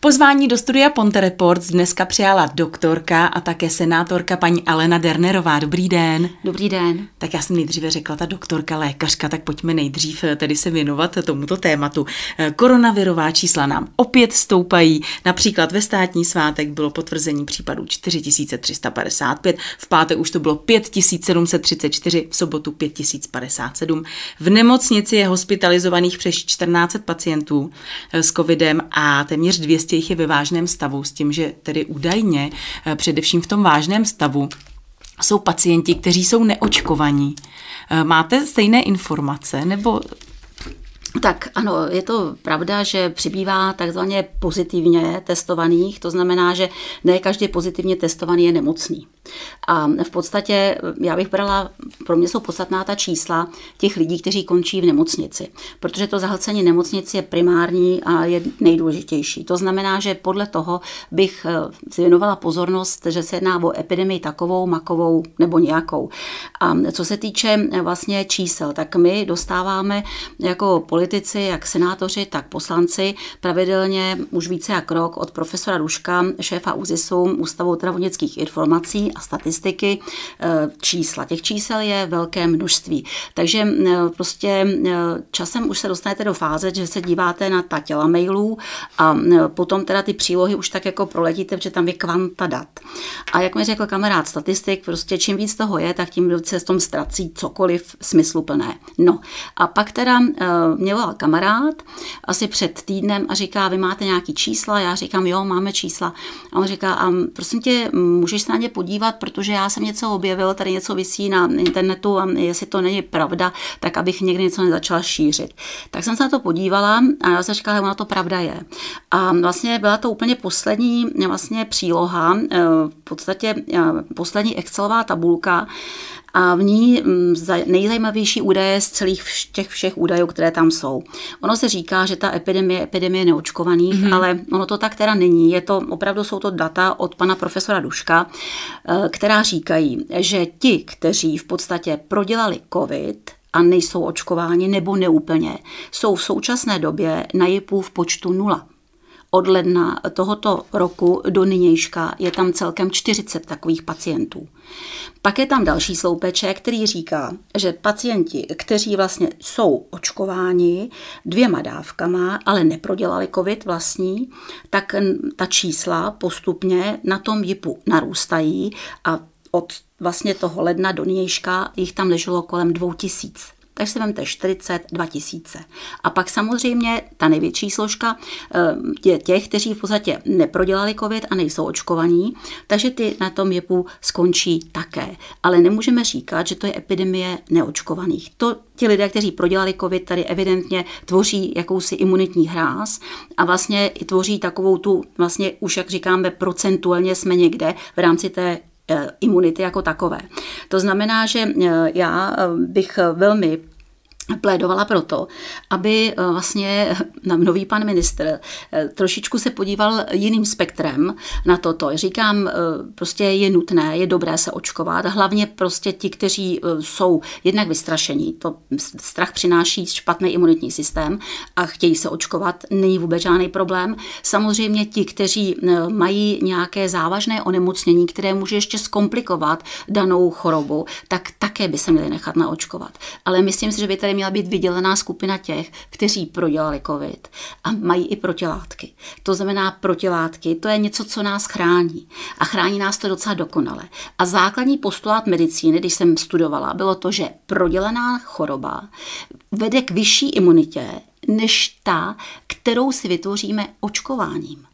Pozvání do studia Ponte Reports dneska přijala doktorka a také senátorka paní Alena Dernerová. Dobrý den. Dobrý den. Tak já jsem nejdříve řekla ta doktorka, lékařka, tak pojďme nejdřív eh, tedy se věnovat tomuto tématu. Eh, koronavirová čísla nám opět stoupají. Například ve státní svátek bylo potvrzení případů 4355, v pátek už to bylo 5734, v sobotu 5057. V nemocnici je hospitalizovaných přes 14 pacientů eh, s covidem a téměř 200 200 jich je ve vážném stavu, s tím, že tedy údajně eh, především v tom vážném stavu jsou pacienti, kteří jsou neočkovaní. Eh, máte stejné informace nebo tak ano, je to pravda, že přibývá takzvaně pozitivně testovaných, to znamená, že ne každý pozitivně testovaný je nemocný. A v podstatě já bych brala, pro mě jsou podstatná ta čísla těch lidí, kteří končí v nemocnici, protože to zahlcení nemocnici je primární a je nejdůležitější. To znamená, že podle toho bych eh, si věnovala pozornost, že se jedná o epidemii takovou, makovou nebo nějakou. A co se týče eh, vlastně čísel, tak my dostáváme jako politici, jak senátoři, tak poslanci pravidelně už více jak rok od profesora Ruška, šéfa ÚZISu, Ústavu zdravotnických informací a statistiky eh, čísla. Těch čísel je velké množství. Takže eh, prostě eh, časem už se dostanete do fáze, že se díváte na ta těla mailů a potom teda ty přílohy už tak jako proletíte, protože tam je kvanta dat. A jak mi řekl kamarád statistik, prostě čím víc toho je, tak tím se s tom ztrací cokoliv smysluplné. No a pak teda mě volal kamarád asi před týdnem a říká, vy máte nějaký čísla? Já říkám, jo, máme čísla. A on říká, a prosím tě, můžeš se na ně podívat? Podívat, protože já jsem něco objevil, tady něco vysí na internetu a jestli to není pravda, tak abych někdy něco nezačala šířit. Tak jsem se na to podívala a já jsem říkala, že ona to pravda je. A vlastně byla to úplně poslední vlastně příloha, eh, v podstatě eh, poslední Excelová tabulka, a v ní mm, nejzajímavější údaje z celých těch všech údajů, které tam jsou. Ono se říká, že ta epidemie je epidemie neočkovaných, mm-hmm. ale ono to tak teda není. Je to, opravdu jsou to data od pana profesora Duška, eh, která říkají, že ti, kteří v podstatě prodělali COVID, a nejsou očkováni nebo neúplně, jsou v současné době na JIPu v počtu nula od ledna tohoto roku do nynějška je tam celkem 40 takových pacientů. Pak je tam další sloupeček, který říká, že pacienti, kteří vlastně jsou očkováni dvěma dávkama, ale neprodělali covid vlastní, tak ta čísla postupně na tom JIPu narůstají a od vlastně toho ledna do nynějška jich tam leželo kolem 2000 takže si vemte 42 tisíce. A pak samozřejmě ta největší složka je eh, těch, kteří v podstatě neprodělali covid a nejsou očkovaní, takže ty na tom jepu skončí také. Ale nemůžeme říkat, že to je epidemie neočkovaných. To ti lidé, kteří prodělali covid, tady evidentně tvoří jakousi imunitní hráz a vlastně i tvoří takovou tu, vlastně už jak říkáme, procentuálně jsme někde v rámci té imunity jako takové. To znamená, že eh, já eh, bych velmi plédovala proto, aby eh, vlastně nový pan ministr eh, trošičku se podíval jiným spektrem na toto. Říkám, eh, prostě je nutné, je dobré se očkovat, hlavně prostě ti, kteří jsou jednak vystrašení, to strach přináší špatný imunitní systém a chtějí se očkovat, není vůbec žádný problém. Samozřejmě ti, kteří mají nějaké závažné onemocnění, které může ještě zkomplikovat danou chorobu, tak také by se měli nechat naočkovat. Ale myslím si, že by tady měla být vydělená skupina těch, kteří prodělali COVID a mají i protilátky. To znamená protilátky, to je něco, co nás chrání. A chrání nás to docela dokonale. A základní postulát medicíny, když jsem studovala, bylo to, že prodělená choroba vede k vyšší imunitě než ta, kterou si vytvoříme očkováním.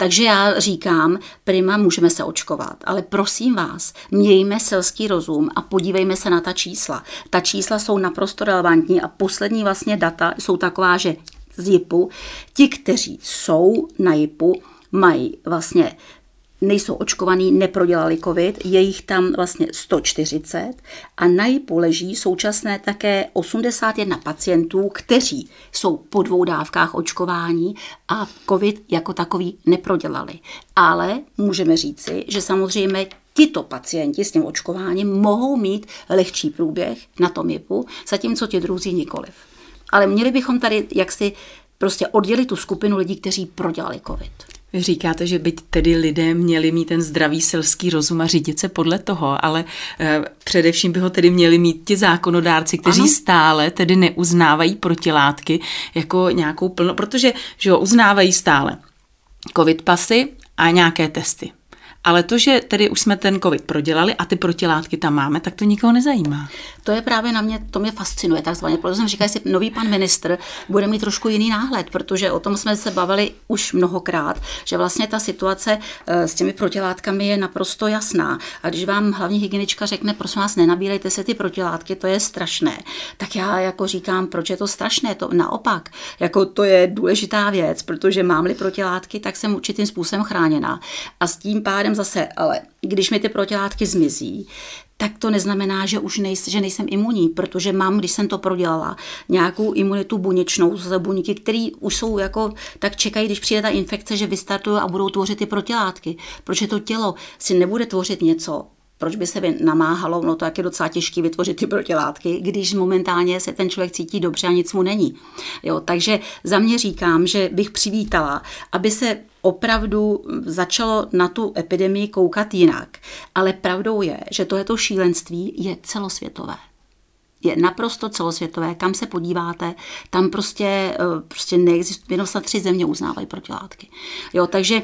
Takže já říkám, prima, můžeme se očkovat, ale prosím vás, mějme selský rozum a podívejme se na ta čísla. Ta čísla jsou naprosto relevantní a poslední vlastně data jsou taková, že z JIPu, ti, kteří jsou na JIPu, mají vlastně nejsou očkovaný, neprodělali covid, je jich tam vlastně 140 a na JIPu leží současné také 81 pacientů, kteří jsou po dvou dávkách očkování a covid jako takový neprodělali. Ale můžeme říci, že samozřejmě tito pacienti s tím očkováním mohou mít lehčí průběh na tom JIPu, zatímco ti druzí nikoliv. Ale měli bychom tady jaksi prostě oddělit tu skupinu lidí, kteří prodělali covid. Vy říkáte, že byť tedy lidé měli mít ten zdravý selský rozum a řídit se podle toho, ale e, především by ho tedy měli mít ti zákonodárci, kteří ano. stále tedy neuznávají protilátky jako nějakou plno, protože že ho uznávají stále covid pasy a nějaké testy. Ale to, že tedy už jsme ten covid prodělali a ty protilátky tam máme, tak to nikoho nezajímá. To je právě na mě, to mě fascinuje takzvaně. Protože jsem říkala, jestli nový pan ministr bude mít trošku jiný náhled, protože o tom jsme se bavili už mnohokrát, že vlastně ta situace eh, s těmi protilátkami je naprosto jasná. A když vám hlavní hygienička řekne, prosím vás, nenabírejte se ty protilátky, to je strašné, tak já jako říkám, proč je to strašné? To naopak, jako to je důležitá věc, protože mám-li protilátky, tak jsem určitým způsobem chráněná. A s tím pádem zase, ale když mi ty protilátky zmizí, tak to neznamená, že už nejs, že nejsem imunní, protože mám, když jsem to prodělala, nějakou imunitu buněčnou z buňky, které už jsou jako, tak čekají, když přijde ta infekce, že vystartují a budou tvořit ty protilátky. Protože to tělo si nebude tvořit něco, proč by se namáhalo, no to jak je docela těžké vytvořit ty protilátky, když momentálně se ten člověk cítí dobře a nic mu není. Jo, takže za mě říkám, že bych přivítala, aby se opravdu začalo na tu epidemii koukat jinak. Ale pravdou je, že tohleto šílenství je celosvětové je naprosto celosvětové. Kam se podíváte, tam prostě, eh, prostě neexistuje, jenom snad tři země uznávají protilátky. Jo, takže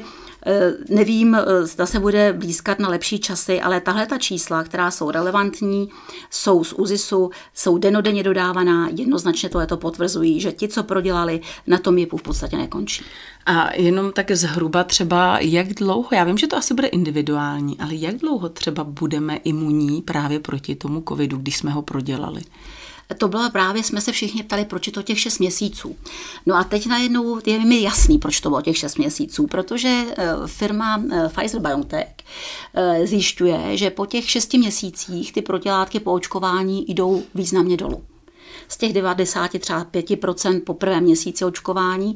nevím, eh, zda se bude blízkat na lepší časy, ale tahle ta čísla, která jsou relevantní, jsou z UZISu, jsou denodenně dodávaná, jednoznačně to to potvrzují, že ti, co prodělali, na tom JIPu v podstatě nekončí. A jenom tak zhruba třeba, jak dlouho, já vím, že to asi bude individuální, ale jak dlouho třeba budeme imunní právě proti tomu covidu, když jsme ho prodělali? To byla právě, jsme se všichni ptali, proč je to těch 6 měsíců. No a teď najednou je mi jasný, proč to bylo těch 6 měsíců, protože eh, firma eh, Pfizer BioNTech eh, zjišťuje, že po těch 6 měsících ty protilátky po očkování jdou významně dolů z těch 90 třeba 5% po prvém měsíci očkování,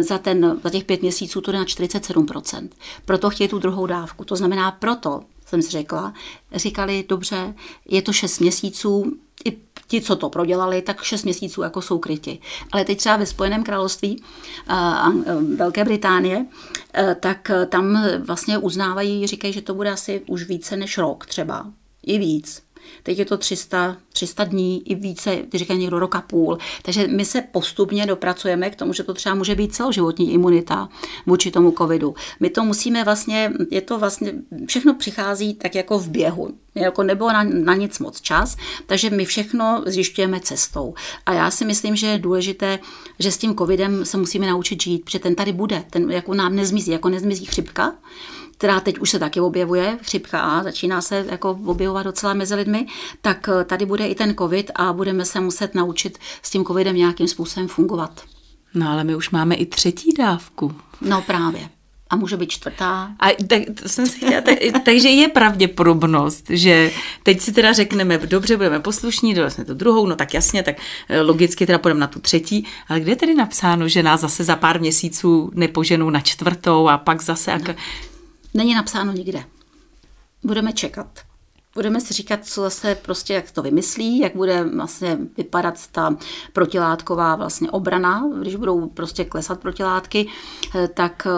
za, ten, za těch pět měsíců to jde na 47%. Proto chtějí tu druhou dávku. To znamená, proto jsem si řekla, říkali, dobře, je to 6 měsíců, i ti, co to prodělali, tak 6 měsíců jako jsou kryti. Ale teď třeba ve Spojeném království a Velké Británie, tak tam vlastně uznávají, říkají, že to bude asi už více než rok třeba, i víc. Teď je to 300, 300 dní i více, ty říkají někdo roka půl. Takže my se postupně dopracujeme k tomu, že to třeba může být celoživotní imunita vůči tomu covidu. My to musíme vlastně, je to vlastně, všechno přichází tak jako v běhu. Jako nebylo na, na nic moc čas, takže my všechno zjišťujeme cestou. A já si myslím, že je důležité, že s tím covidem se musíme naučit žít, protože ten tady bude, ten jako nám nezmizí, jako nezmizí chřipka, která teď už se taky objevuje, chřipka A, začíná se jako objevovat docela mezi lidmi, tak eh, tady bude i ten covid a budeme se muset naučit s tím covidem nějakým způsobem fungovat. No ale my už máme i třetí dávku. No právě. A může být čtvrtá. A tak, to jsem si chtěla, tak, takže je pravděpodobnost, že teď si teda řekneme, dobře, budeme poslušní, jsme to druhou, no tak jasně, tak eh, logicky teda půjdeme na tu třetí, ale kde je tedy napsáno, že nás zase za pár měsíců nepoženou na čtvrtou a pak zase... No. Není napsáno nikde. Budeme čekat budeme si říkat, co zase prostě, jak to vymyslí, jak bude vlastně vypadat ta protilátková vlastně obrana, když budou prostě klesat protilátky, eh, tak eh,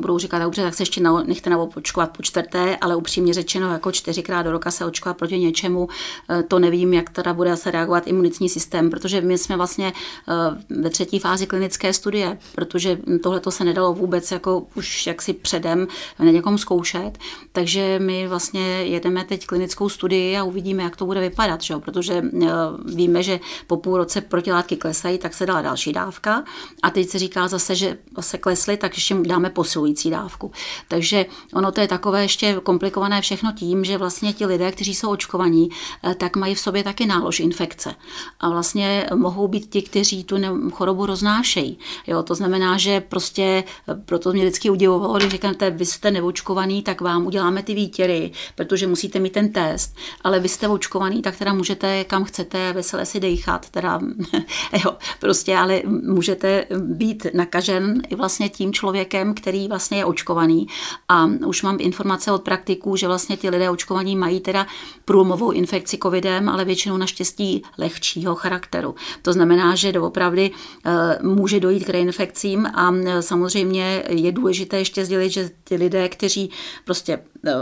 budou říkat, dobře, tak se ještě na, nechte na očkovat po čtvrté, ale upřímně řečeno, jako čtyřikrát do roka se očkovat proti něčemu, eh, to nevím, jak teda bude se reagovat imunitní systém, protože my jsme vlastně ve třetí fázi klinické studie, protože tohle to se nedalo vůbec jako už jaksi předem na někom zkoušet, takže my vlastně jedeme teď klinickou klinickou studii a uvidíme, jak to bude vypadat, že? protože eh, víme, že po půl roce protilátky klesají, tak se dala další dávka a teď se říká zase, že se klesly, tak ještě dáme posilující dávku. Takže ono to je takové ještě komplikované všechno tím, že vlastně ti lidé, kteří jsou očkovaní, eh, tak mají v sobě taky nálož infekce a vlastně mohou být ti, kteří tu chorobu roznášejí. Jo, to znamená, že prostě eh, proto mě vždycky udivovalo, když říkáte, vy jste neočkovaný, tak vám uděláme ty výtěry, protože musíte mít ten test jíst, ale vy jste očkovaný, tak teda můžete kam chcete veselé si dejchat, teda jo, prostě, ale můžete být nakažen i vlastně tím člověkem, který vlastně je očkovaný a už mám informace od praktiků, že vlastně ti lidé očkovaní mají teda průlomovou infekci covidem, ale většinou naštěstí lehčího charakteru. To znamená, že doopravdy eh, může dojít k reinfekcím a samozřejmě je důležité ještě sdělit, že ty lidé, kteří prostě eh,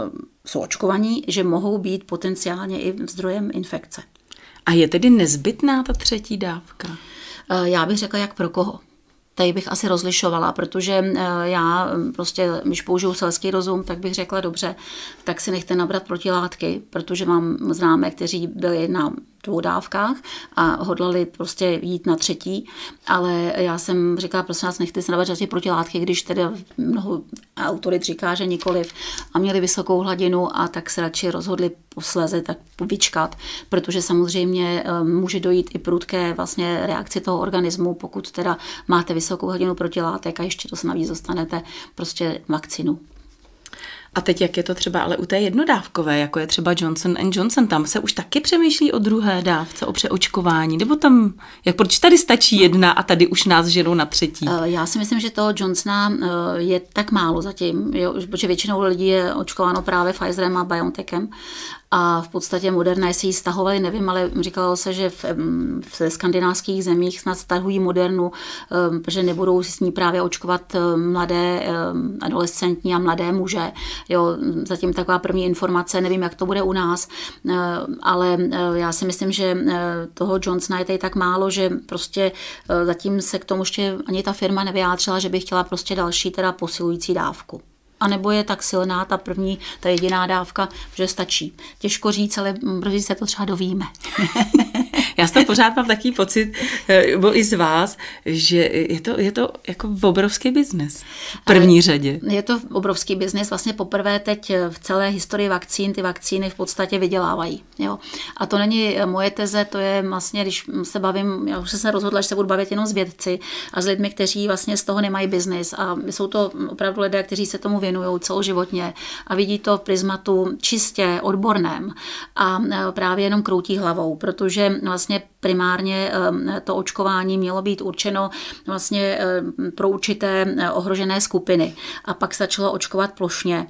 jsou očkovaní, že mohou být potenciálně i zdrojem infekce. A je tedy nezbytná ta třetí dávka? Já bych řekla, jak pro koho. Tady bych asi rozlišovala, protože já prostě, když použiju selský rozum, tak bych řekla dobře, tak si nechte nabrat protilátky, protože mám známé, kteří byli na dvou dávkách a hodlali prostě jít na třetí, ale já jsem říkala, prosím vás, nechte se navat radši protilátky, když tedy mnoho autorit říká, že nikoliv a měli vysokou hladinu a tak se radši rozhodli posléze tak vyčkat, protože samozřejmě eh, může dojít i prudké vlastně reakci toho organismu, pokud teda máte vysokou hladinu protilátek a ještě to se navíc dostanete prostě vakcinu. A teď jak je to třeba ale u té jednodávkové, jako je třeba Johnson Johnson, tam se už taky přemýšlí o druhé dávce, o přeočkování, nebo tam, jak proč tady stačí jedna a tady už nás ženou na třetí? Eh, já si myslím, že toho Johnsona eh, je tak málo zatím, jo, protože většinou lidí je očkováno právě Pfizerem a BioNTechem a v podstatě Moderna si ji stahovali, nevím, ale říkalo se, že v, v skandinávských zemích snad stahují Modernu, protože nebudou s ní právě očkovat mladé adolescentní a mladé muže. Jo, zatím taková první informace, nevím, jak to bude u nás, ale já si myslím, že toho Johnsona je tady tak málo, že prostě zatím se k tomu ještě ani ta firma nevyjádřila, že by chtěla prostě další teda posilující dávku anebo je tak silná ta první, ta jediná dávka, že stačí. Těžko říct, ale brzy se to třeba dovíme. Já jsem pořád mám takový pocit, eh, bo i z vás, že je to, je to jako obrovský biznes v první Ale řadě. Je to obrovský biznes. Vlastně poprvé teď v celé historii vakcín ty vakcíny v podstatě vydělávají. Jo. A to není moje teze, to je vlastně, když se bavím, já už jsem se rozhodla, že se budu bavit jenom s vědci a s lidmi, kteří vlastně z toho nemají biznis. A jsou to opravdu lidé, kteří se tomu věnují celoživotně a vidí to v prismatu čistě odborném a právě jenom kroutí hlavou, protože vlastně vlastně primárně ehm, to očkování mělo být určeno vlastně ehm, pro určité eh, ohrožené skupiny. A pak začalo očkovat plošně.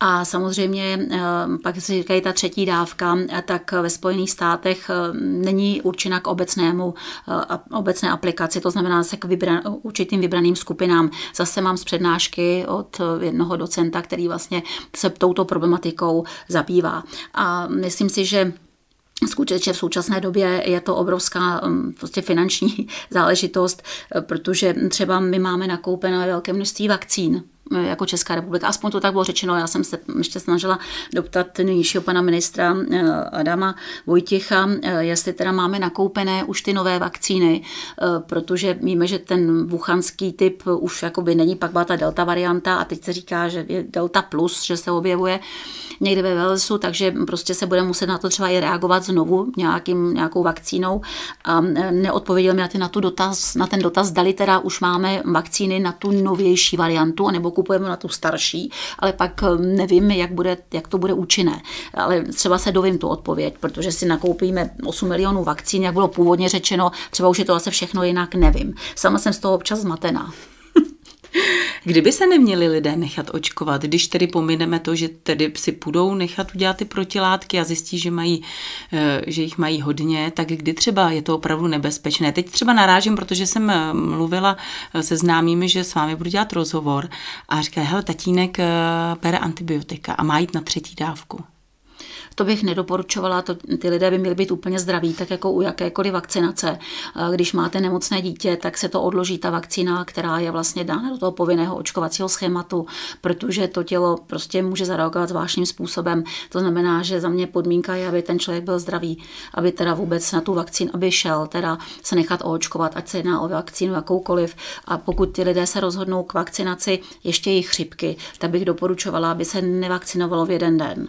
A samozřejmě ehm, pak si říkají ta třetí dávka, tak ve Spojených státech není určena k obecnému, eh, obecné aplikaci, to znamená se k vybran, určitým vybraným skupinám. Zase mám z přednášky od jednoho docenta, který vlastně se touto problematikou zabývá. A myslím si, že Skutečně v současné době je to obrovská um, prostě finanční záležitost, protože třeba my máme nakoupené velké množství vakcín jako Česká republika. Aspoň to tak bylo řečeno. Já jsem se ještě snažila doptat nynějšího pana ministra eh, Adama Vojtěcha, jestli teda máme nakoupené už ty nové vakcíny, protože víme, že ten wuchanský typ už jakoby není, pak byla ta delta varianta a teď se říká, že je delta plus, že se objevuje někde ve Walesu, takže prostě se bude muset na to třeba i reagovat znovu nějakým, nějakou vakcínou. A e, neodpověděl mi na, ty, na, tu dotaz, na ten dotaz, dali teda už máme vakcíny na tu novější variantu, nebo kupujeme na tu starší, ale pak e, nevím, jak, bude, jak to bude účinné. Ale třeba se dovím tu odpověď, protože si nakoupíme 8 milionů vakcín, jak bylo původně řečeno, třeba už je to zase všechno jinak, nevím. Sama jsem z toho občas zmatená. Kdyby se neměli lidé nechat očkovat, když tedy pomineme to, že tedy si půjdou nechat udělat ty protilátky a zjistí, že, mají, eh, že jich mají hodně, tak kdy třeba je to opravdu nebezpečné. Teď třeba narážím, protože jsem eh, mluvila eh, se známými, že s vámi budu dělat rozhovor a říká, hele, tatínek bere antibiotika a má jít na třetí dávku. To bych nedoporučovala, to, ty lidé by měli být úplně zdraví, tak jako u jakékoliv vakcinace. Když máte nemocné dítě, tak se to odloží ta vakcína, která je vlastně dána do toho povinného očkovacího schématu, protože to tělo prostě může zareagovat zvláštním způsobem. To znamená, že za mě podmínka je, aby ten člověk byl zdravý, aby teda vůbec na tu vakcínu, aby šel teda se nechat oočkovat, ať se jedná o vakcínu jakoukoliv. A pokud ty lidé se rozhodnou k vakcinaci ještě jejich chřipky, tak bych doporučovala, aby se nevakcinovalo v jeden den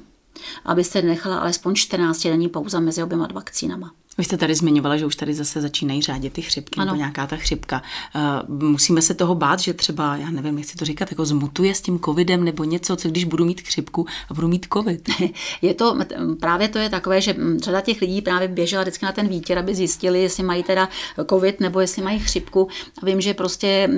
abyste nechala alespoň 14 denní pauza mezi oběma vakcínama. Vy jste tady zmiňovala, že už tady zase začínají řádit ty chřipky ano. nebo nějaká ta chřipka. Uh, musíme se toho bát, že třeba, já nevím, nechci to říkat, jako zmutuje s tím covidem nebo něco, co když budu mít chřipku a budu mít covid. Je to, právě to je takové, že řada těch lidí právě běžela vždycky na ten výtěr, aby zjistili, jestli mají teda covid nebo jestli mají chřipku. A vím, že prostě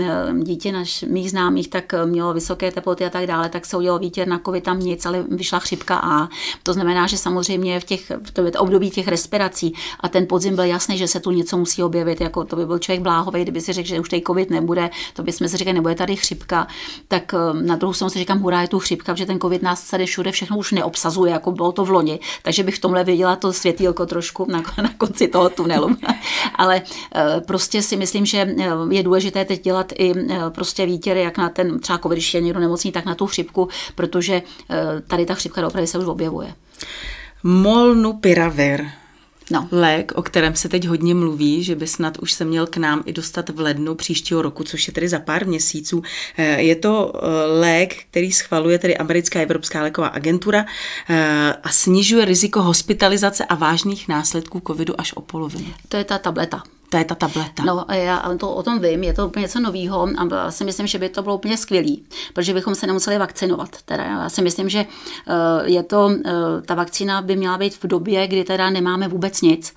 dítě naš, mých známých tak mělo vysoké teploty a tak dále, tak se udělalo výtěr na covid, tam nic, ale vyšla chřipka A. To znamená, že samozřejmě v těch v období těch respirací a ten podzim byl jasný, že se tu něco musí objevit, jako to by byl člověk bláhový, kdyby si řekl, že už tady covid nebude, to bychom si řekli, nebude tady chřipka, tak eh, na druhou stranu si říkám, hurá, je tu chřipka, že ten covid nás tady všude všechno už neobsazuje, jako bylo to v loni, takže bych v tomhle viděla to světýlko trošku na, na konci toho tunelu. Ale eh, prostě si myslím, že eh, je důležité teď dělat i prostě výtěry, jak na ten třeba covid, když je někdo nemocný, tak na tu chřipku, protože tady ta chřipka opravdu se už objevuje. Molnupiravir No. Lék, o kterém se teď hodně mluví, že by snad už se měl k nám i dostat v lednu příštího roku, což je tedy za pár měsíců. Eh, je to eh, lék, který schvaluje tedy Americká Evropská léková agentura eh, a snižuje riziko hospitalizace a vážných následků covidu až o polovinu. To je ta tableta. To je ta tableta. No, já to o tom vím, je to úplně něco nového a si myslím, že by to bylo úplně skvělý, protože bychom se nemuseli vakcinovat. Teda já si myslím, že eh, je to, eh, ta vakcína by měla být v době, kdy teda nemáme vůbec nic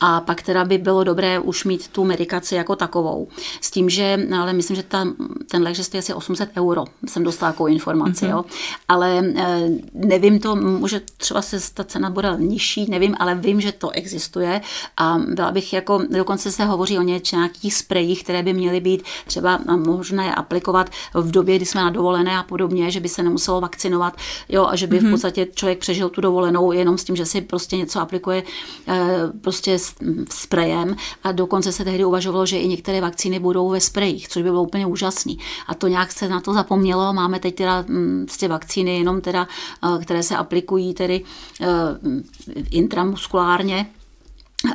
a pak teda by bylo dobré už mít tu medikaci jako takovou. S tím, že, ale myslím, že ta, ten lék, že stojí asi 800 euro, jsem dostala takovou informaci, mm-hmm. jo. Ale eh, nevím to, může třeba se ta cena bude nižší, nevím, ale vím, že to existuje a byla bych jako dokonce se hovoří o nějakých sprejích, které by měly být třeba možné aplikovat v době, kdy jsme na dovolené a podobně, že by se nemuselo vakcinovat, jo, a že by mm-hmm. v mhm. podstatě člověk přežil tu dovolenou jenom s tím, že si prostě něco aplikuje eh, prostě s sprejem a dokonce se tehdy uvažovalo, že i některé vakcíny budou ve sprejích, což by bylo úplně úžasný. A to nějak se na to zapomnělo. Máme teď teda ty vakcíny jenom teda, eh, které se aplikují tedy eh, intramuskulárně,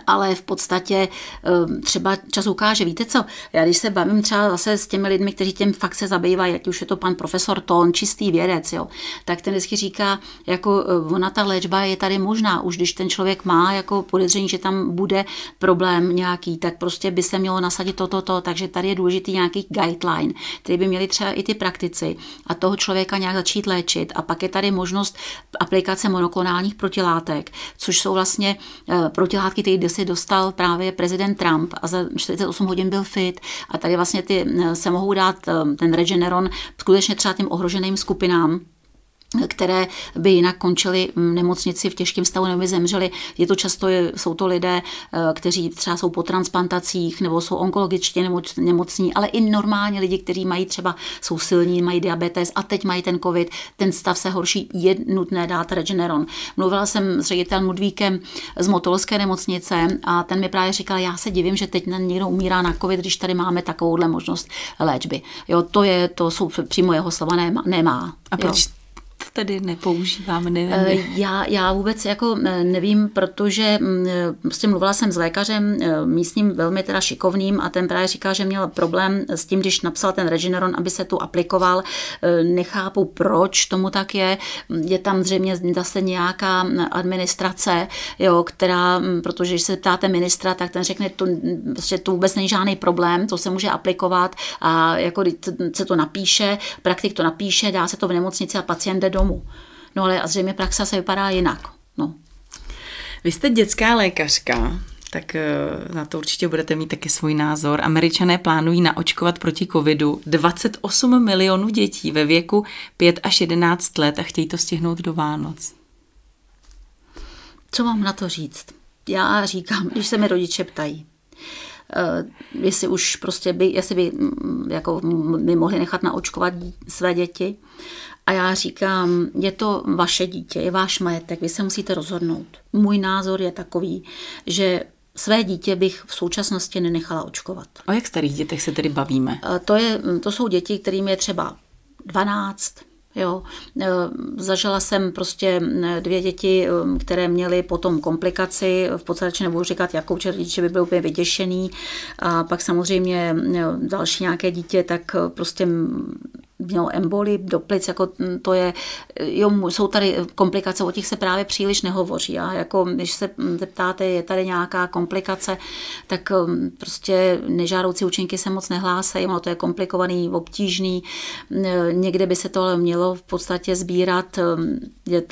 ale v podstatě ehm, třeba čas ukáže. Víte co, já když se bavím třeba zase s těmi lidmi, kteří těm fakt se zabývají, ať už je to pan profesor Ton, čistý vědec, jo, tak ten vždycky říká, jako eh, ona ta léčba je tady možná, už když ten člověk má jako podezření, že tam bude problém nějaký, tak prostě by se mělo nasadit toto, to, to, takže tady je důležitý nějaký guideline, který by měli třeba i ty praktici a toho člověka nějak začít léčit. A pak je tady možnost aplikace monoklonálních protilátek, což jsou vlastně eh, protilátky, které kde si dostal právě prezident Trump a za 48 hodin byl fit. A tady vlastně ty eh, se mohou dát eh, ten Regeneron skutečně třeba těm ohroženým skupinám, které by jinak končily v nemocnici v těžkém stavu nebo by zemřeli. Je to často, jsou to lidé, eh, kteří třeba jsou po transplantacích nebo jsou onkologičtě nemocní, ale i normálně lidi, kteří mají třeba, jsou silní, mají diabetes a teď mají ten covid, ten stav se horší, je nutné dát Regeneron. Mluvila jsem s ředitelem Mudvíkem z Motolské nemocnice a ten mi právě říkal, já se divím, že teď někdo umírá na covid, když tady máme takovouhle možnost léčby. Jo, to je, to jsou přímo jeho slova, nemá. nemá a proč jo tedy nepoužívám? Nevím. Eh, já, já vůbec jako eh, nevím, protože mm, eh, prostě mluvila jsem s lékařem místním velmi teda šikovným a ten právě říká, že měl problém s tím, když napsal ten Regeneron, aby se tu aplikoval. Nechápu, proč tomu tak je. Je tam zřejmě zase nějaká administrace, jo, která, mm, protože když se ptáte ministra, tak ten řekne, to, prostě to vůbec není žádný problém, to se může aplikovat a jako se to napíše, praktik to napíše, dá se to v nemocnici a pacient jde domů. No ale a zřejmě praxa se vypadá jinak. No. Vy jste dětská lékařka, tak eh, na to určitě budete mít taky svůj názor. Američané plánují naočkovat proti covidu 28 milionů dětí ve věku 5 až 11 let a chtějí to stihnout do Vánoc. Co mám na to říct? Já říkám, když se mi rodiče ptají, jestli už prostě by, jestli by mm, jako by mohli nechat naočkovat své děti, a já říkám, je to vaše dítě, je váš majetek, vy se musíte rozhodnout. Můj názor je takový, že své dítě bych v současnosti nenechala očkovat. O jak starých dětech se tedy bavíme? To, je, to jsou děti, kterým je třeba 12, Jo. E, zažila jsem prostě dvě děti, e, které měly potom komplikaci, v podstatě nebudu říkat, jakou rodiče by byl úplně vyděšený. A pak samozřejmě e, další nějaké dítě, tak prostě mělo emboli do plic, jako to je, jo, jsou tady komplikace, o těch se právě příliš nehovoří. A jako, když se zeptáte, je tady nějaká komplikace, tak prostě nežádoucí účinky se moc nehlásají, ono to je komplikovaný, obtížný, někde by se to ale mělo v podstatě sbírat,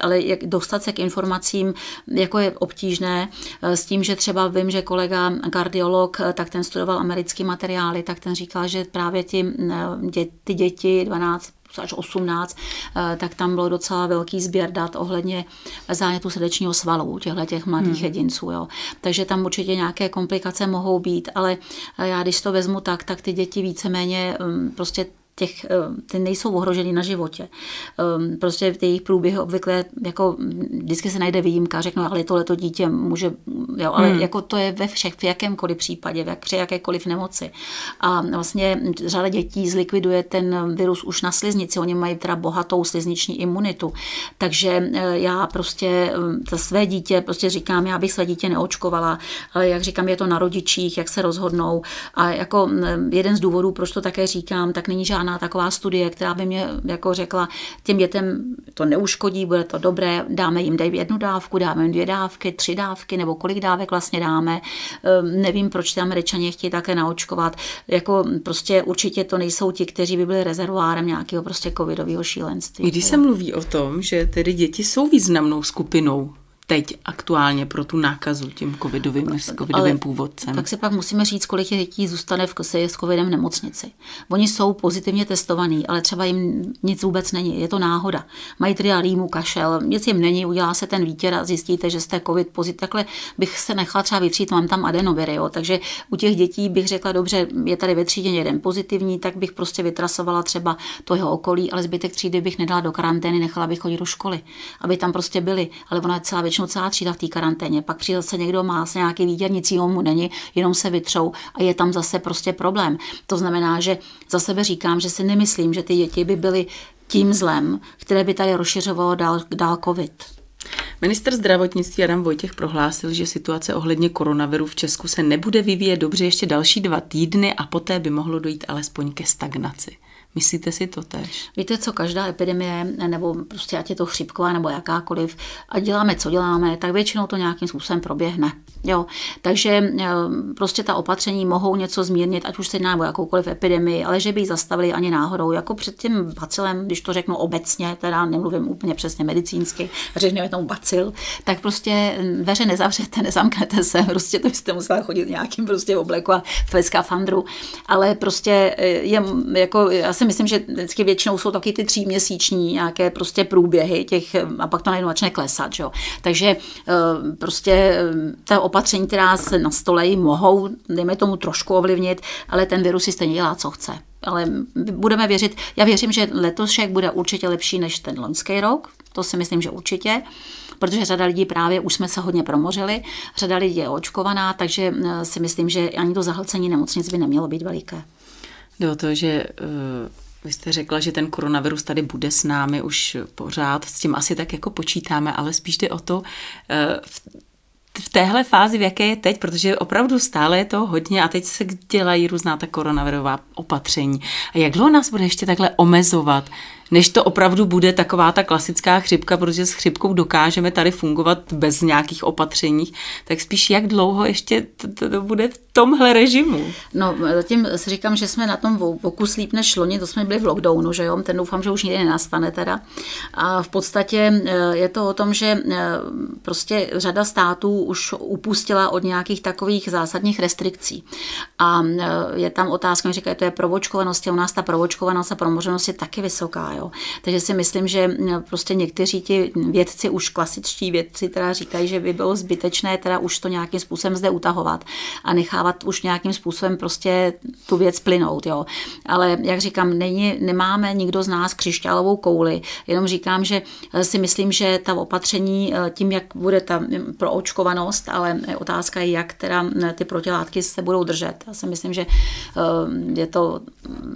ale jak dostat se k informacím, jako je obtížné, s tím, že třeba vím, že kolega kardiolog, tak ten studoval americký materiály, tak ten říkal, že právě ti, ty děti 12 až 18, tak tam bylo docela velký sběr dat ohledně zánětu srdečního svalu těchto těch mladých hmm. jedinců. Jo. Takže tam určitě nějaké komplikace mohou být, ale já když to vezmu tak, tak ty děti víceméně mm, prostě těch, eh, ty nejsou ohrožený na životě. Ehm, prostě v jejich průběhu obvykle, jako vždycky se najde výjimka, řeknu, ale tohleto dítě může, jo, ale hmm. jako to je ve všech, v jakémkoliv případě, v jak, při jakékoliv nemoci. A vlastně řada dětí zlikviduje ten virus už na sliznici, oni mají teda bohatou slizniční imunitu, takže eh, já prostě za své dítě prostě říkám, já bych své dítě neočkovala, ale jak říkám, je to na rodičích, jak se rozhodnou a jako jeden z důvodů, proč to také říkám, tak není žádný žádná taková studie, která by mě jako řekla, těm dětem to neuškodí, bude to dobré, dáme jim jednu dávku, dáme jim dvě dávky, tři dávky, nebo kolik dávek vlastně dáme. Ehm, nevím, proč ty američani chtějí také naočkovat. Jako prostě určitě to nejsou ti, kteří by byli rezervoárem nějakého prostě covidového šílenství. Když se mluví o tom, že tedy děti jsou významnou skupinou teď aktuálně pro tu nákazu tím covidovým, s covidovým Ale původcem. Tak si pak musíme říct, kolik dětí zůstane v kose s covidem v nemocnici. Oni jsou pozitivně testovaní, ale třeba jim nic vůbec není. Je to náhoda. Mají tedy rýmu, kašel, nic jim není, udělá se ten výtěr a zjistíte, že jste covid pozitiv. Takhle bych se nechala třeba vytřít, mám tam adenoviry. Jo. Takže u těch dětí bych řekla, dobře, je tady ve třídě jeden pozitivní, tak bych prostě vytrasovala třeba to jeho okolí, ale zbytek třídy bych nedala do karantény, nechala bych chodit do školy, aby tam prostě byli. Ale ona je celá většinou celá třída v té karanténě, pak přijde zase někdo, má se nějaký výděr, nic mu není, jenom se vytřou a je tam zase prostě problém. To znamená, že za sebe říkám, že si nemyslím, že ty děti by byly tím zlem, které by tady rozšiřovalo dál, dál COVID. Minister zdravotnictví Adam Vojtěch prohlásil, že situace ohledně koronaviru v Česku se nebude vyvíjet dobře ještě další dva týdny a poté by mohlo dojít alespoň ke stagnaci. Myslíte si to tež? Víte co, každá epidemie, nebo prostě ať je to chřipková nebo jakákoliv, a děláme, co děláme, tak většinou to nějakým způsobem proběhne. Jo. Takže eh, prostě ta opatření mohou něco zmírnit, ať už se jedná o jakoukoliv epidemii, ale že by ji zastavili ani náhodou. Jako před tím bacilem, když to řeknu obecně, teda nemluvím úplně přesně medicínsky, řekněme tomu bacil, tak prostě dveře nezavřete, nezamknete se, prostě to byste musela chodit nějakým prostě obleku a v skafandru, ale prostě eh, je jako, já si myslím, že vždycky většinou jsou taky ty tříměsíční nějaké prostě průběhy těch, a pak to najednou začne klesat, jo. Takže eh, prostě ta opatření, která se nastolejí, mohou, dejme tomu, trošku ovlivnit, ale ten virus si stejně dělá, co chce. Ale budeme věřit, já věřím, že letošek bude určitě lepší než ten loňský rok, to si myslím, že určitě protože řada lidí právě už jsme se hodně promořili, řada lidí je očkovaná, takže eh, si myslím, že ani to zahlcení nemocnic by nemělo být veliké. Jde o to, že uh, vy jste řekla, že ten koronavirus tady bude s námi už pořád, s tím asi tak jako počítáme, ale spíš jde o to, uh, v téhle fázi, v jaké je teď, protože opravdu stále je to hodně a teď se dělají různá ta koronavirová opatření. A jak dlouho nás bude ještě takhle omezovat než to opravdu bude taková ta klasická chřipka, protože s chřipkou dokážeme tady fungovat bez nějakých opatření, tak spíš jak dlouho ještě to, to, bude v tomhle režimu? No, zatím si říkám, že jsme na tom voku slíp než loni, to jsme byli v lockdownu, že jo, ten doufám, že už nikdy nenastane teda. A v podstatě eh, je to o tom, že eh, prostě řada států už upustila od nějakých takových zásadních restrikcí. A eh, je tam otázka, říkají, to je provočkovanost, a u nás ta provočkovanost a promoženost je taky vysoká. Jo. Takže si myslím, že prostě někteří ti vědci, už klasičtí vědci, teda říkají, že by bylo zbytečné teda už to nějakým způsobem zde utahovat a nechávat už nějakým způsobem prostě tu věc plynout. Jo. Ale jak říkám, není, nemáme nikdo z nás křišťálovou kouli, jenom říkám, že si myslím, že ta opatření tím, jak bude ta proočkovanost, ale otázka je, jak teda ty protilátky se budou držet. Já si myslím, že je to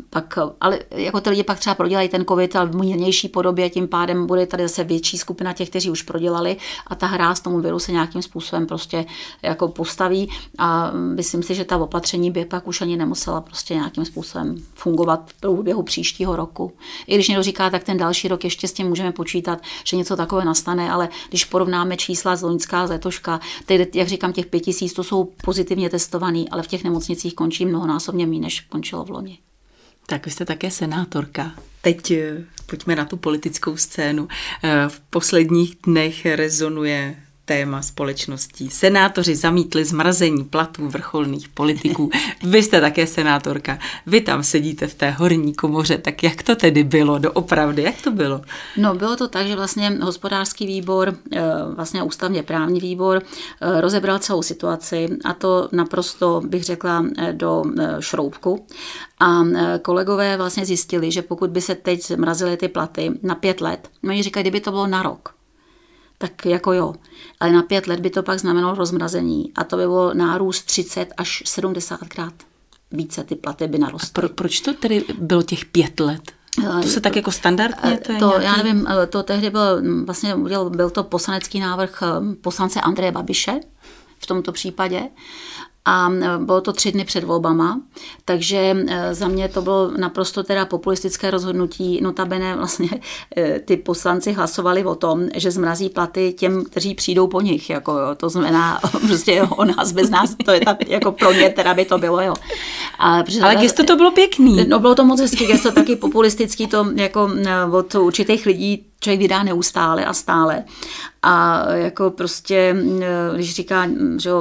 pak, ale jako ty lidi pak třeba prodělají ten covid v mírnější podobě, tím pádem bude tady zase větší skupina těch, kteří už prodělali a ta hra s tomu viru se nějakým způsobem prostě jako postaví a myslím si, že ta opatření by pak už ani nemusela prostě nějakým způsobem fungovat v průběhu příštího roku. I když někdo říká, tak ten další rok ještě s tím můžeme počítat, že něco takové nastane, ale když porovnáme čísla z loňská, z letoška, tedy, jak říkám, těch pět tisíc, to jsou pozitivně testovaný, ale v těch nemocnicích končí mnohonásobně méně, než končilo v loni. Tak vy jste také senátorka. Teď eh, pojďme na tu politickou scénu. Eh, v posledních dnech rezonuje téma společností. Senátoři zamítli zmrazení platů vrcholných politiků. Vy jste také senátorka. Vy tam sedíte v té horní komoře. Tak jak to tedy bylo doopravdy? Jak to bylo? No, bylo to tak, že vlastně hospodářský výbor, eh, vlastně ústavně právní výbor, eh, rozebral celou situaci a to naprosto, bych řekla, eh, do šroubku. A kolegové vlastně zjistili, že pokud by se teď zmrazily ty platy na pět let, oni říkají, kdyby to bylo na rok, tak jako jo. Ale na pět let by to pak znamenalo rozmrazení a to by bylo nárůst 30 až 70 krát více ty platy by narostly. Pro, proč to tedy bylo těch pět let? To se tak jako standardně? To, to nějaký... já nevím, to tehdy byl, vlastně byl, byl to poslanecký návrh eh, poslance Andreje Babiše v tomto případě a bylo to tři dny před volbama, takže e, za mě to bylo naprosto teda populistické rozhodnutí. Notabene vlastně e, ty poslanci hlasovali o tom, že zmrazí platy těm, kteří přijdou po nich. Jako, jo. To znamená prostě o nás bez nás, to je tak, jako pro ně teda by to bylo. Jo. A, Ale gesto to bylo pěkný. No bylo to moc hezký gesto, taky populistický, to jako od určitých lidí člověk vydá neustále a stále. A jako prostě, když říká, že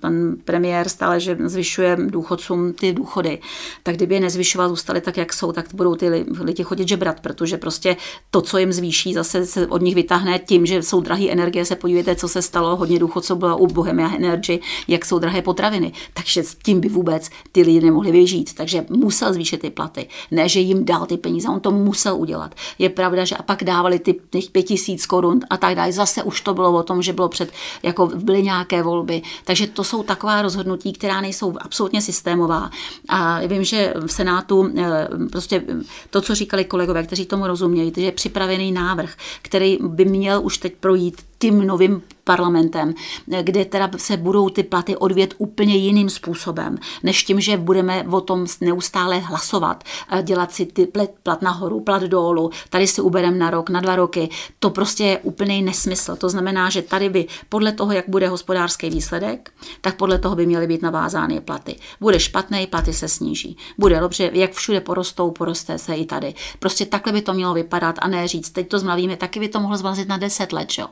pan premiér stále, že zvyšuje důchodcům ty důchody, tak kdyby je nezvyšoval, zůstali tak, jak jsou, tak budou ty lidi chodit žebrat, protože prostě to, co jim zvýší, zase se od nich vytáhne tím, že jsou drahé energie. Se podívejte, co se stalo, hodně důchodců bylo u Bohemia Energy, jak jsou drahé potraviny. Takže s tím by vůbec ty lidi nemohli vyžít. Takže musel zvýšit ty platy. Ne, že jim dal ty peníze, on to musel udělat. Je pravda, že a pak dávali ty těch pět tisíc korun a tak dále. Zase už to bylo o tom, že bylo před, jako byly nějaké volby. Takže to jsou taková rozhodnutí, která nejsou absolutně systémová. A vím, že v Senátu eh, prostě to, co říkali kolegové, kteří tomu rozumějí, že je připravený návrh, který by měl už teď projít tím novým parlamentem, kde teda se budou ty platy odvět úplně jiným způsobem, než tím, že budeme o tom neustále hlasovat, dělat si ty plat nahoru, plat dolů, tady si uberem na rok, na dva roky. To prostě je úplný nesmysl. To znamená, že tady by podle toho, jak bude hospodářský výsledek, tak podle toho by měly být navázány platy. Bude špatný, platy se sníží. Bude dobře, jak všude porostou, poroste se i tady. Prostě takhle by to mělo vypadat a ne říct, teď to zmlavíme, taky by to mohlo zmrazit na 10 let, jo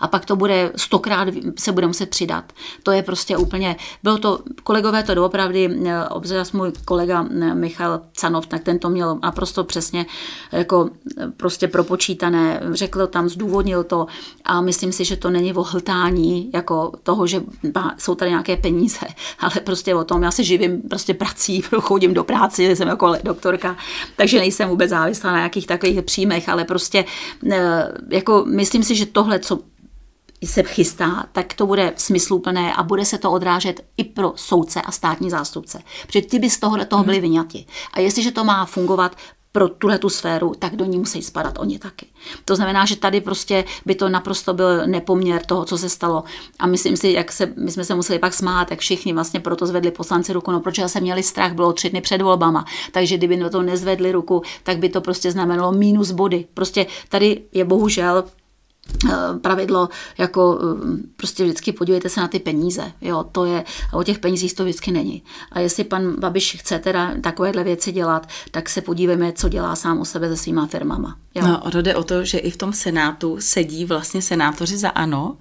a pak to bude stokrát se bude muset přidat. To je prostě úplně, bylo to, kolegové to doopravdy, eh, obzvlášť můj kolega eh, Michal Canov, tak ten to měl naprosto přesně jako eh, prostě propočítané, řekl tam, zdůvodnil to a myslím si, že to není o hltání jako toho, že jsou tady nějaké peníze, ale prostě o tom, já se živím prostě prací, chodím do práce, jsem jako doktorka, takže nejsem vůbec závislá na nějakých takových příjmech, ale prostě jako myslím si, že tohle, co se chystá, tak to bude smysluplné a bude se to odrážet i pro soudce a státní zástupce. Protože ty by z tohohle toho byli vyňati. A jestliže to má fungovat pro tuhle tu sféru, tak do ní musí spadat oni taky. To znamená, že tady prostě by to naprosto byl nepoměr toho, co se stalo. A myslím si, jak se, my jsme se museli pak smát, jak všichni vlastně proto zvedli poslanci ruku, no protože se měli strach, bylo tři dny před volbama, takže kdyby na to nezvedli ruku, tak by to prostě znamenalo minus body. Prostě tady je bohužel pravidlo, jako eh, prostě vždycky podívejte se na ty peníze. Jo, to je, a o těch penězích to vždycky není. A jestli pan Babiš chce teda takovéhle věci dělat, tak se podívejme, co dělá sám o sebe se svýma firmama. Jo. No, jde o to, že i v tom senátu sedí vlastně senátoři za ANO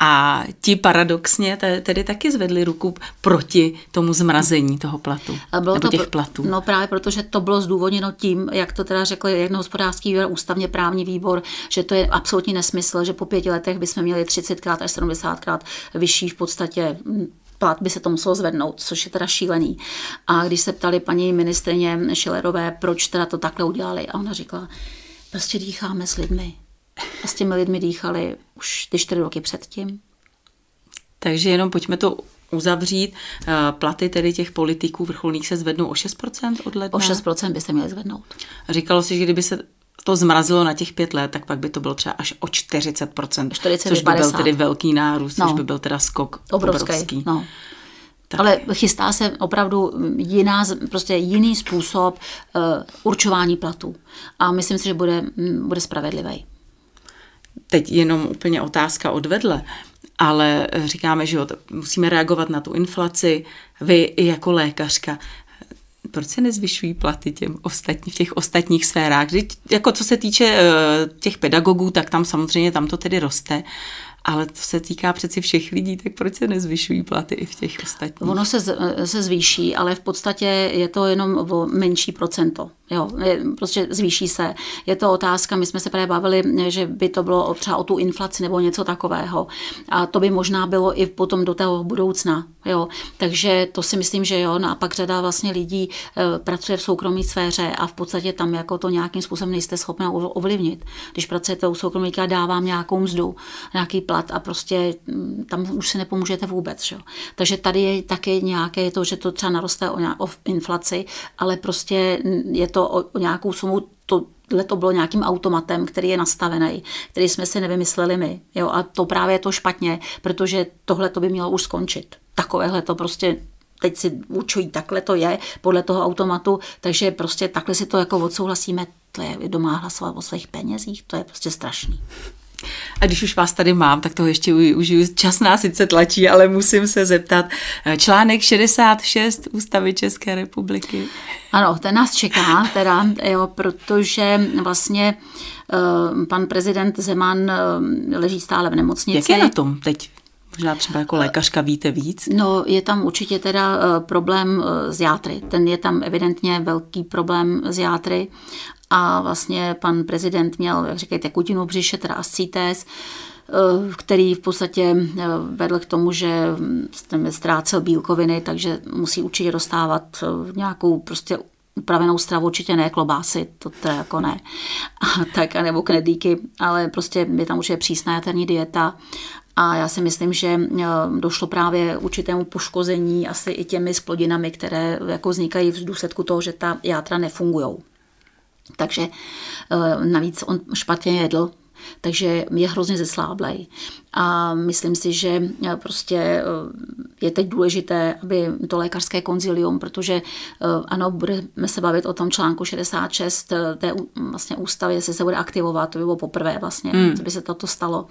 a ti paradoxně tedy taky zvedli ruku proti tomu zmrazení toho platu, a bylo nebo to, těch platů. No právě protože to bylo zdůvodněno tím, jak to teda řekl jedno hospodářský výbor, ústavně právní výbor, že to je absolutní nesmysl, že po pěti letech bychom měli 30krát až 70krát vyšší v podstatě hm, plat by se to muselo zvednout, což je teda šílený. A když se ptali paní ministrině Šilerové, proč teda to takhle udělali, a ona říkala, prostě dýcháme s lidmi a s těmi lidmi dýchali už ty čtyři roky předtím. Takže jenom pojďme to uzavřít. Eh, platy tedy těch politiků vrcholných se zvednou o 6% od ledna? O 6% by se měly zvednout. Říkalo si, že kdyby se to zmrazilo na těch pět let, tak pak by to bylo třeba až o 40%, 40 což by 50. byl tedy velký nárůst, no. což by byl teda skok obrovský. obrovský. No. Tak. Ale chystá se opravdu jiná, prostě jiný způsob uh, určování platů. A myslím si, že bude, bude spravedlivý. Teď jenom úplně otázka odvedle, ale říkáme, že musíme reagovat na tu inflaci. Vy i jako lékařka, proč se nezvyšují platy těm ostatní, v těch ostatních sférách? Když, jako co se týče uh, těch pedagogů, tak tam samozřejmě tam to tedy roste, ale to se týká přeci všech lidí, tak proč se nezvyšují platy i v těch ostatních? Ono se, se zvýší, ale v podstatě je to jenom o menší procento. Jo, je, prostě zvýší se. Je to otázka, my jsme se právě bavili, že by to bylo třeba o tu inflaci nebo něco takového. A to by možná bylo i potom do toho budoucna. Jo. Takže to si myslím, že jo. No a pak řada vlastně lidí e, pracuje v soukromé sféře a v podstatě tam jako to nějakým způsobem nejste schopni ovlivnit. Když pracujete u soukromníka, dávám nějakou mzdu, nějaký plat a prostě mm, tam už si nepomůžete vůbec. Že? Takže tady je také nějaké to, že to třeba naroste o, o inflaci, ale prostě je to o, o nějakou sumu, to to bylo nějakým automatem, který je nastavený, který jsme si nevymysleli my. Jo? A to právě je to špatně, protože tohle to by mělo už skončit. Takovéhle to prostě teď si učují, takhle to je podle toho automatu, takže prostě takhle si to jako odsouhlasíme, to je doma hlasovat o svých penězích, to je prostě strašný. A když už vás tady mám, tak to ještě užiju. Čas nás sice tlačí, ale musím se zeptat. Eh, článek 66 Ústavy České republiky. Ano, ten nás čeká, teda, jo, protože vlastně uh, pan prezident Zeman uh, leží stále v nemocnici. Jak je na tom teď? Možná třeba jako lékařka víte víc? No, je tam určitě teda problém s játry. Ten je tam evidentně velký problém s játry a vlastně pan prezident měl, jak říkají, tekutinu břiše, teda ascites, eh, který v podstatě eh, vedl k tomu, že ztrácel bílkoviny, takže musí určitě dostávat eh, nějakou prostě upravenou stravu, určitě ne klobásy, to teda jako ne, a tak, nebo knedlíky, ale prostě je tam určitě přísná jaterní dieta a já si myslím, že došlo právě určitému poškození asi i těmi splodinami, které jako vznikají v důsledku toho, že ta játra nefungují. Takže eh, navíc on špatně jedl, takže je hrozně zesláblej. A myslím si, že eh, prostě eh, je teď důležité, aby to lékařské konzilium, protože ano, budeme se bavit o tom článku 66 té vlastně ústavy, jestli se bude aktivovat, to by bylo poprvé vlastně, hmm. co by se toto stalo.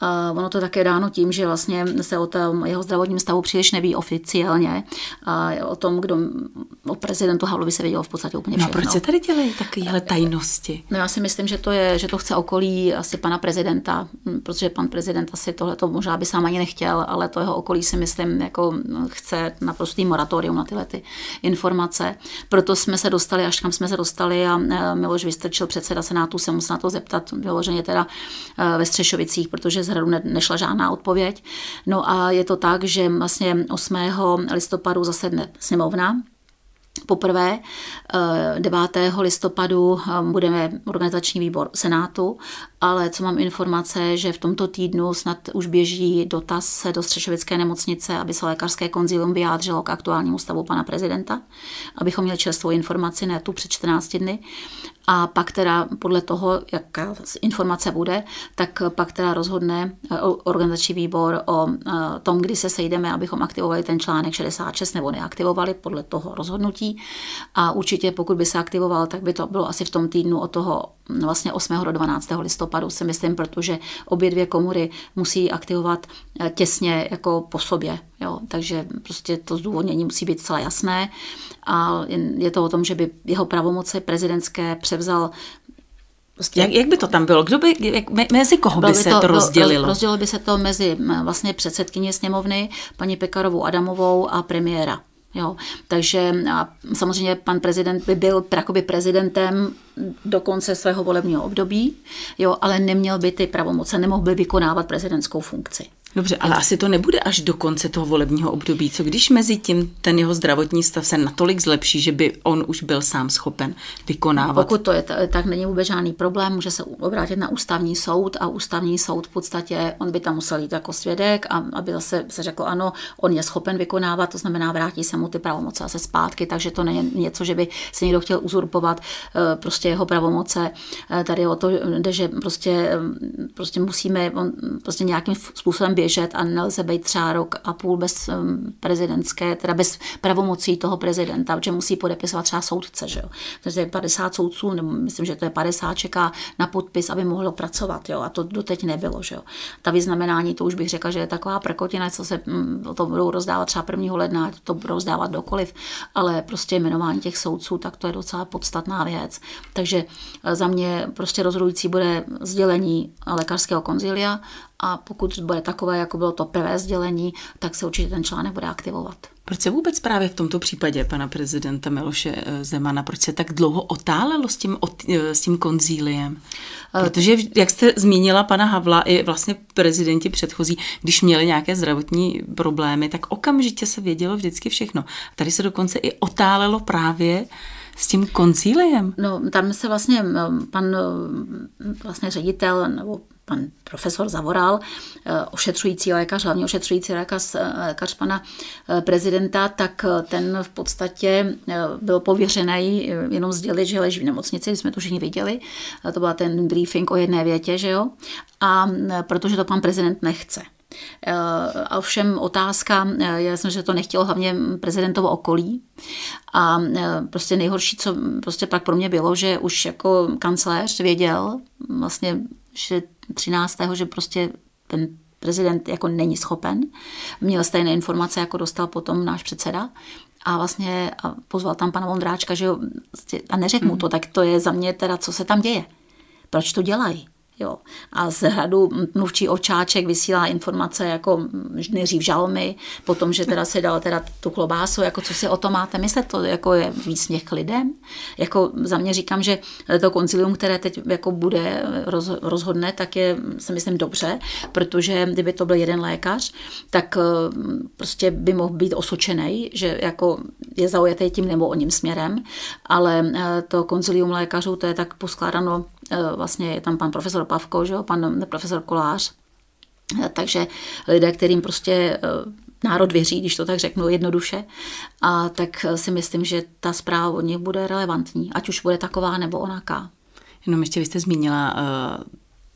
A ono to také dáno tím, že vlastně se o tom jeho zdravotním stavu příliš neví oficiálně. A o tom, kdo o prezidentu Havlovi se vědělo v podstatě úplně všechno. No a proč se tady dělají takovéhle tajnosti? No já si myslím, že to, je, že to chce okolí asi pana prezidenta, hm, protože pan prezident asi tohle to možná by sám ani nechtěl, ale to jeho okolí si myslím, jako chce naprostý moratorium na tyhle ty informace. Proto jsme se dostali, až kam jsme se dostali a e, Miloš Vystrčil, předseda Senátu, se musel na to zeptat, vyloženě teda e, ve Střešovicích, protože hradu ne, nešla žádná odpověď. No a je to tak, že vlastně 8. listopadu zasedne sněmovna, Poprvé 9. Eh, listopadu eh, budeme organizační výbor Senátu, ale co mám informace, že v tomto týdnu snad už běží dotaz do Střešovické nemocnice, aby se lékařské konzilium vyjádřilo k aktuálnímu stavu pana prezidenta, abychom měli čerstvou informaci, ne tu před 14 dny a pak teda podle toho, jaká informace bude, tak pak teda rozhodne eh, organizační výbor o eh, tom, kdy se sejdeme, abychom aktivovali ten článek 66 nebo neaktivovali podle toho rozhodnutí. A určitě pokud by se aktivoval, tak by to bylo asi v tom týdnu od toho vlastně 8. do 12. listopadu si myslím, protože obě dvě komory musí aktivovat eh, těsně jako po sobě. Jo? Takže prostě to zdůvodnění musí být celé jasné a je to o tom, že by jeho pravomoci prezidentské převzal Prostě, jak, jak by to tam bylo? Kdo by, jak, mezi koho by, by se to, to rozdělilo? Rozdělilo by se to mezi vlastně předsedkyně sněmovny, paní Pekarovou Adamovou a premiéra. Jo, takže a samozřejmě pan prezident by byl jakoby prezidentem do konce svého volebního období, jo, ale neměl by ty pravomoce, nemohl by vykonávat prezidentskou funkci. Dobře, ale asi to nebude až do konce toho volebního období. Co když mezi tím ten jeho zdravotní stav se natolik zlepší, že by on už byl sám schopen vykonávat? Pokud to je, tak není vůbec žádný problém, může se obrátit na ústavní soud a ústavní soud v podstatě, on by tam musel jít jako svědek a aby zase se řekl, ano, on je schopen vykonávat, to znamená, vrátí se mu ty pravomoce zase zpátky, takže to není něco, že by se někdo chtěl uzurpovat eh, prostě jeho pravomoce. Eh, tady o to jde, že prostě, eh, prostě musíme prostě nějakým způsobem běžet a nelze být třeba rok a půl bez prezidentské, teda bez pravomocí toho prezidenta, protože musí podepisovat třeba soudce, že jo. Takže 50 soudců, nebo myslím, že to je 50, čeká na podpis, aby mohlo pracovat, jo. A to doteď nebylo, že jo. Ta vyznamenání, to už bych řekla, že je taková prekotina, co se mm, to budou rozdávat třeba 1. ledna, to budou rozdávat dokoliv, ale prostě jmenování těch soudců, tak to je docela podstatná věc. Takže eh, za mě prostě rozhodující bude sdělení lékařského konzilia a pokud bude takové, jako bylo to prvé sdělení, tak se určitě ten článek bude aktivovat. Proč se vůbec právě v tomto případě pana prezidenta Miloše eh, Zemana, proč se tak dlouho otálelo s tím, eh, s tím konzíliem? Eh, Protože, jak jste zmínila pana Havla, i vlastně prezidenti předchozí, když měli nějaké zdravotní problémy, tak okamžitě se vědělo vždycky všechno. Tady se dokonce i otálelo právě s tím koncíliem? No, tam se vlastně pan vlastně ředitel nebo pan profesor Zavoral, eh, ošetřující lékař, hlavně ošetřující lékař, eh, lékař pana eh, prezidenta, tak ten v podstatě byl pověřený jenom sdělit, že leží v nemocnici, jsme to všichni viděli. To byl ten briefing o jedné větě, že jo? A protože to pan prezident nechce. A ovšem otázka, já jsem, že to nechtěl hlavně prezidentovo okolí a prostě nejhorší, co prostě pak pro mě bylo, že už jako kancléř věděl vlastně, že 13. že prostě ten prezident jako není schopen. Měl stejné informace, jako dostal potom náš předseda. A vlastně a pozval tam pana Vondráčka, že jo, a neřekl mu to, mhm. tak to je za mě teda, co se tam děje. Proč to dělají? Jo. A z hradu mluvčí očáček vysílá informace jako nejdřív žalmy, potom, že teda se dal teda tu klobásu, jako co si o to máte myslet, to jako je výsměch lidem. Jako za mě říkám, že to koncilium, které teď jako bude rozhodne, tak je, si myslím, dobře, protože kdyby to byl jeden lékař, tak eh, prostě by mohl být osočený, že jako je zaujatý tím nebo o ním směrem, ale eh, to koncilium lékařů, to je tak poskládáno vlastně je tam pan profesor Pavko, že jo, pan profesor Kolář, eh, takže lidé, kterým prostě eh, národ věří, když to tak řeknu jednoduše, a tak si myslím, že ta zpráva od nich bude relevantní, ať už bude taková nebo onaká. Jenom ještě vy jste zmínila uh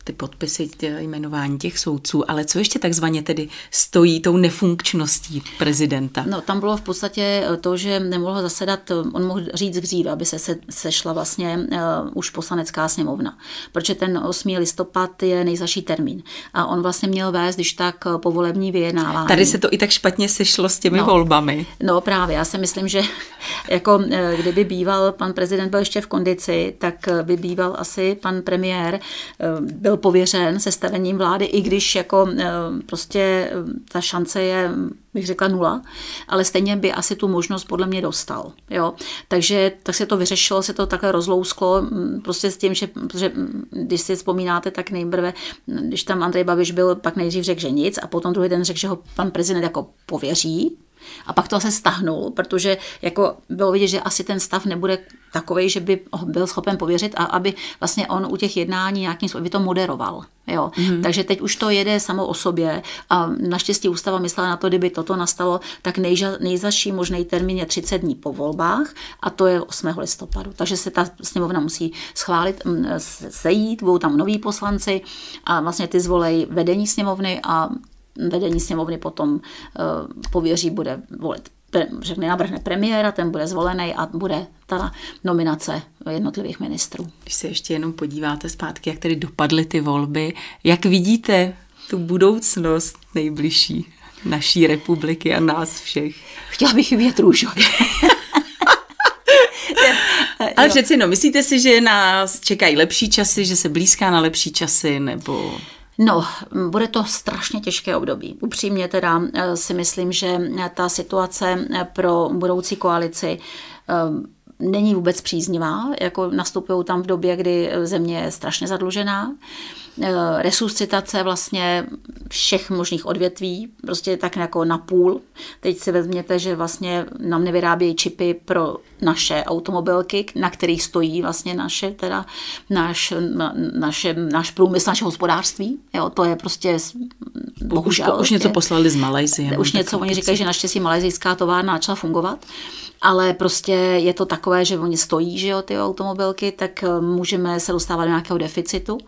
ty podpisy, tě, jmenování těch soudců, ale co ještě takzvaně tedy stojí tou nefunkčností prezidenta? No tam bylo v podstatě to, že nemohl zasedat, on mohl říct dříve, aby se, se sešla vlastně uh, už poslanecká sněmovna, protože ten 8. listopad je nejzaší termín a on vlastně měl vést, když tak povolební vyjednávání. Tady se to i tak špatně sešlo s těmi no, volbami. No právě, já si myslím, že jako eh, kdyby býval, pan prezident byl ještě v kondici, tak by býval asi pan premiér eh, byl byl pověřen sestavením vlády, i když jako eh, prostě eh, ta šance je bych řekla nula, ale stejně by asi tu možnost podle mě dostal. Jo? Takže tak se to vyřešilo, se to takhle rozlousklo, mm, prostě s tím, že, že mm, když si vzpomínáte, tak nejprve, když tam Andrej Babiš byl, pak nejdřív řekl, že nic a potom druhý den řekl, že ho pan prezident jako pověří, a pak to se stahnul, protože jako bylo vidět, že asi ten stav nebude takový, že by byl schopen pověřit a aby vlastně on u těch jednání nějakým způsobem to moderoval. Jo. Mm-hmm. Takže teď už to jede samo o sobě a naštěstí ústava myslela na to, kdyby toto nastalo, tak nejža, nejzaší možný termín je 30 dní po volbách a to je 8. listopadu. Takže se ta sněmovna musí schválit, sejít, budou tam noví poslanci a vlastně ty zvolej vedení sněmovny a vedení sněmovny potom eh, pověří, bude volit řekne, navrhne premiéra, ten bude zvolený a bude ta nominace jednotlivých ministrů. Když se ještě jenom podíváte zpátky, jak tedy dopadly ty volby, jak vidíte tu budoucnost nejbližší naší republiky a nás všech? Chtěla bych vidět růžově. Ale přeci no, myslíte si, že nás čekají lepší časy, že se blízká na lepší časy, nebo... No, bude to strašně těžké období. Upřímně teda eh, si myslím, že ta situace eh, pro budoucí koalici eh, není vůbec příznivá, jako nastupují tam v době, kdy země je strašně zadlužená. Eh, resuscitace vlastně všech možných odvětví, prostě tak jako na půl. Teď si vezměte, že vlastně nám nevyrábějí čipy pro naše automobilky, na kterých stojí vlastně naše, teda náš, naše, náš průmysl, naše hospodářství. Jo, to je prostě bohužel. Už, už něco poslali z Malajzie. Už něco, oni říkají, že naštěstí malajzijská továrna začala fungovat ale prostě je to takové, že oni stojí, že jo, ty automobilky, tak eh, můžeme se dostávat do nějakého deficitu.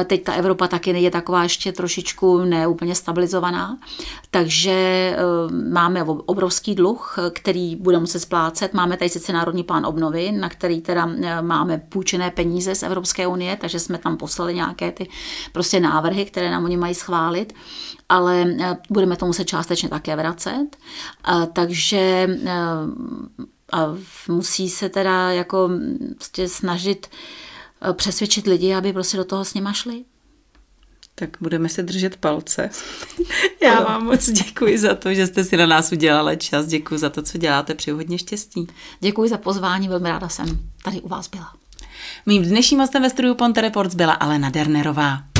Eh, teď ta Evropa taky je taková ještě trošičku neúplně stabilizovaná, takže eh, máme obrovský dluh, který budeme muset splácet. Máme tady sice Národní plán obnovy, na který teda máme půjčené peníze z Evropské unie, takže jsme tam poslali nějaké ty prostě návrhy, které nám oni mají schválit, ale budeme to muset částečně také vracet. Takže a musí se teda jako prostě snažit eh, přesvědčit lidi, aby prostě do toho s nima šli. Tak budeme se držet palce. Já vám moc děkuji za to, že jste si na nás udělali čas. Děkuji za to, co děláte. Přeju hodně štěstí. Děkuji za pozvání, velmi ráda jsem tady u vás byla. Mým dnešním hostem ve studiu Ponte Reports byla Alena Dernerová.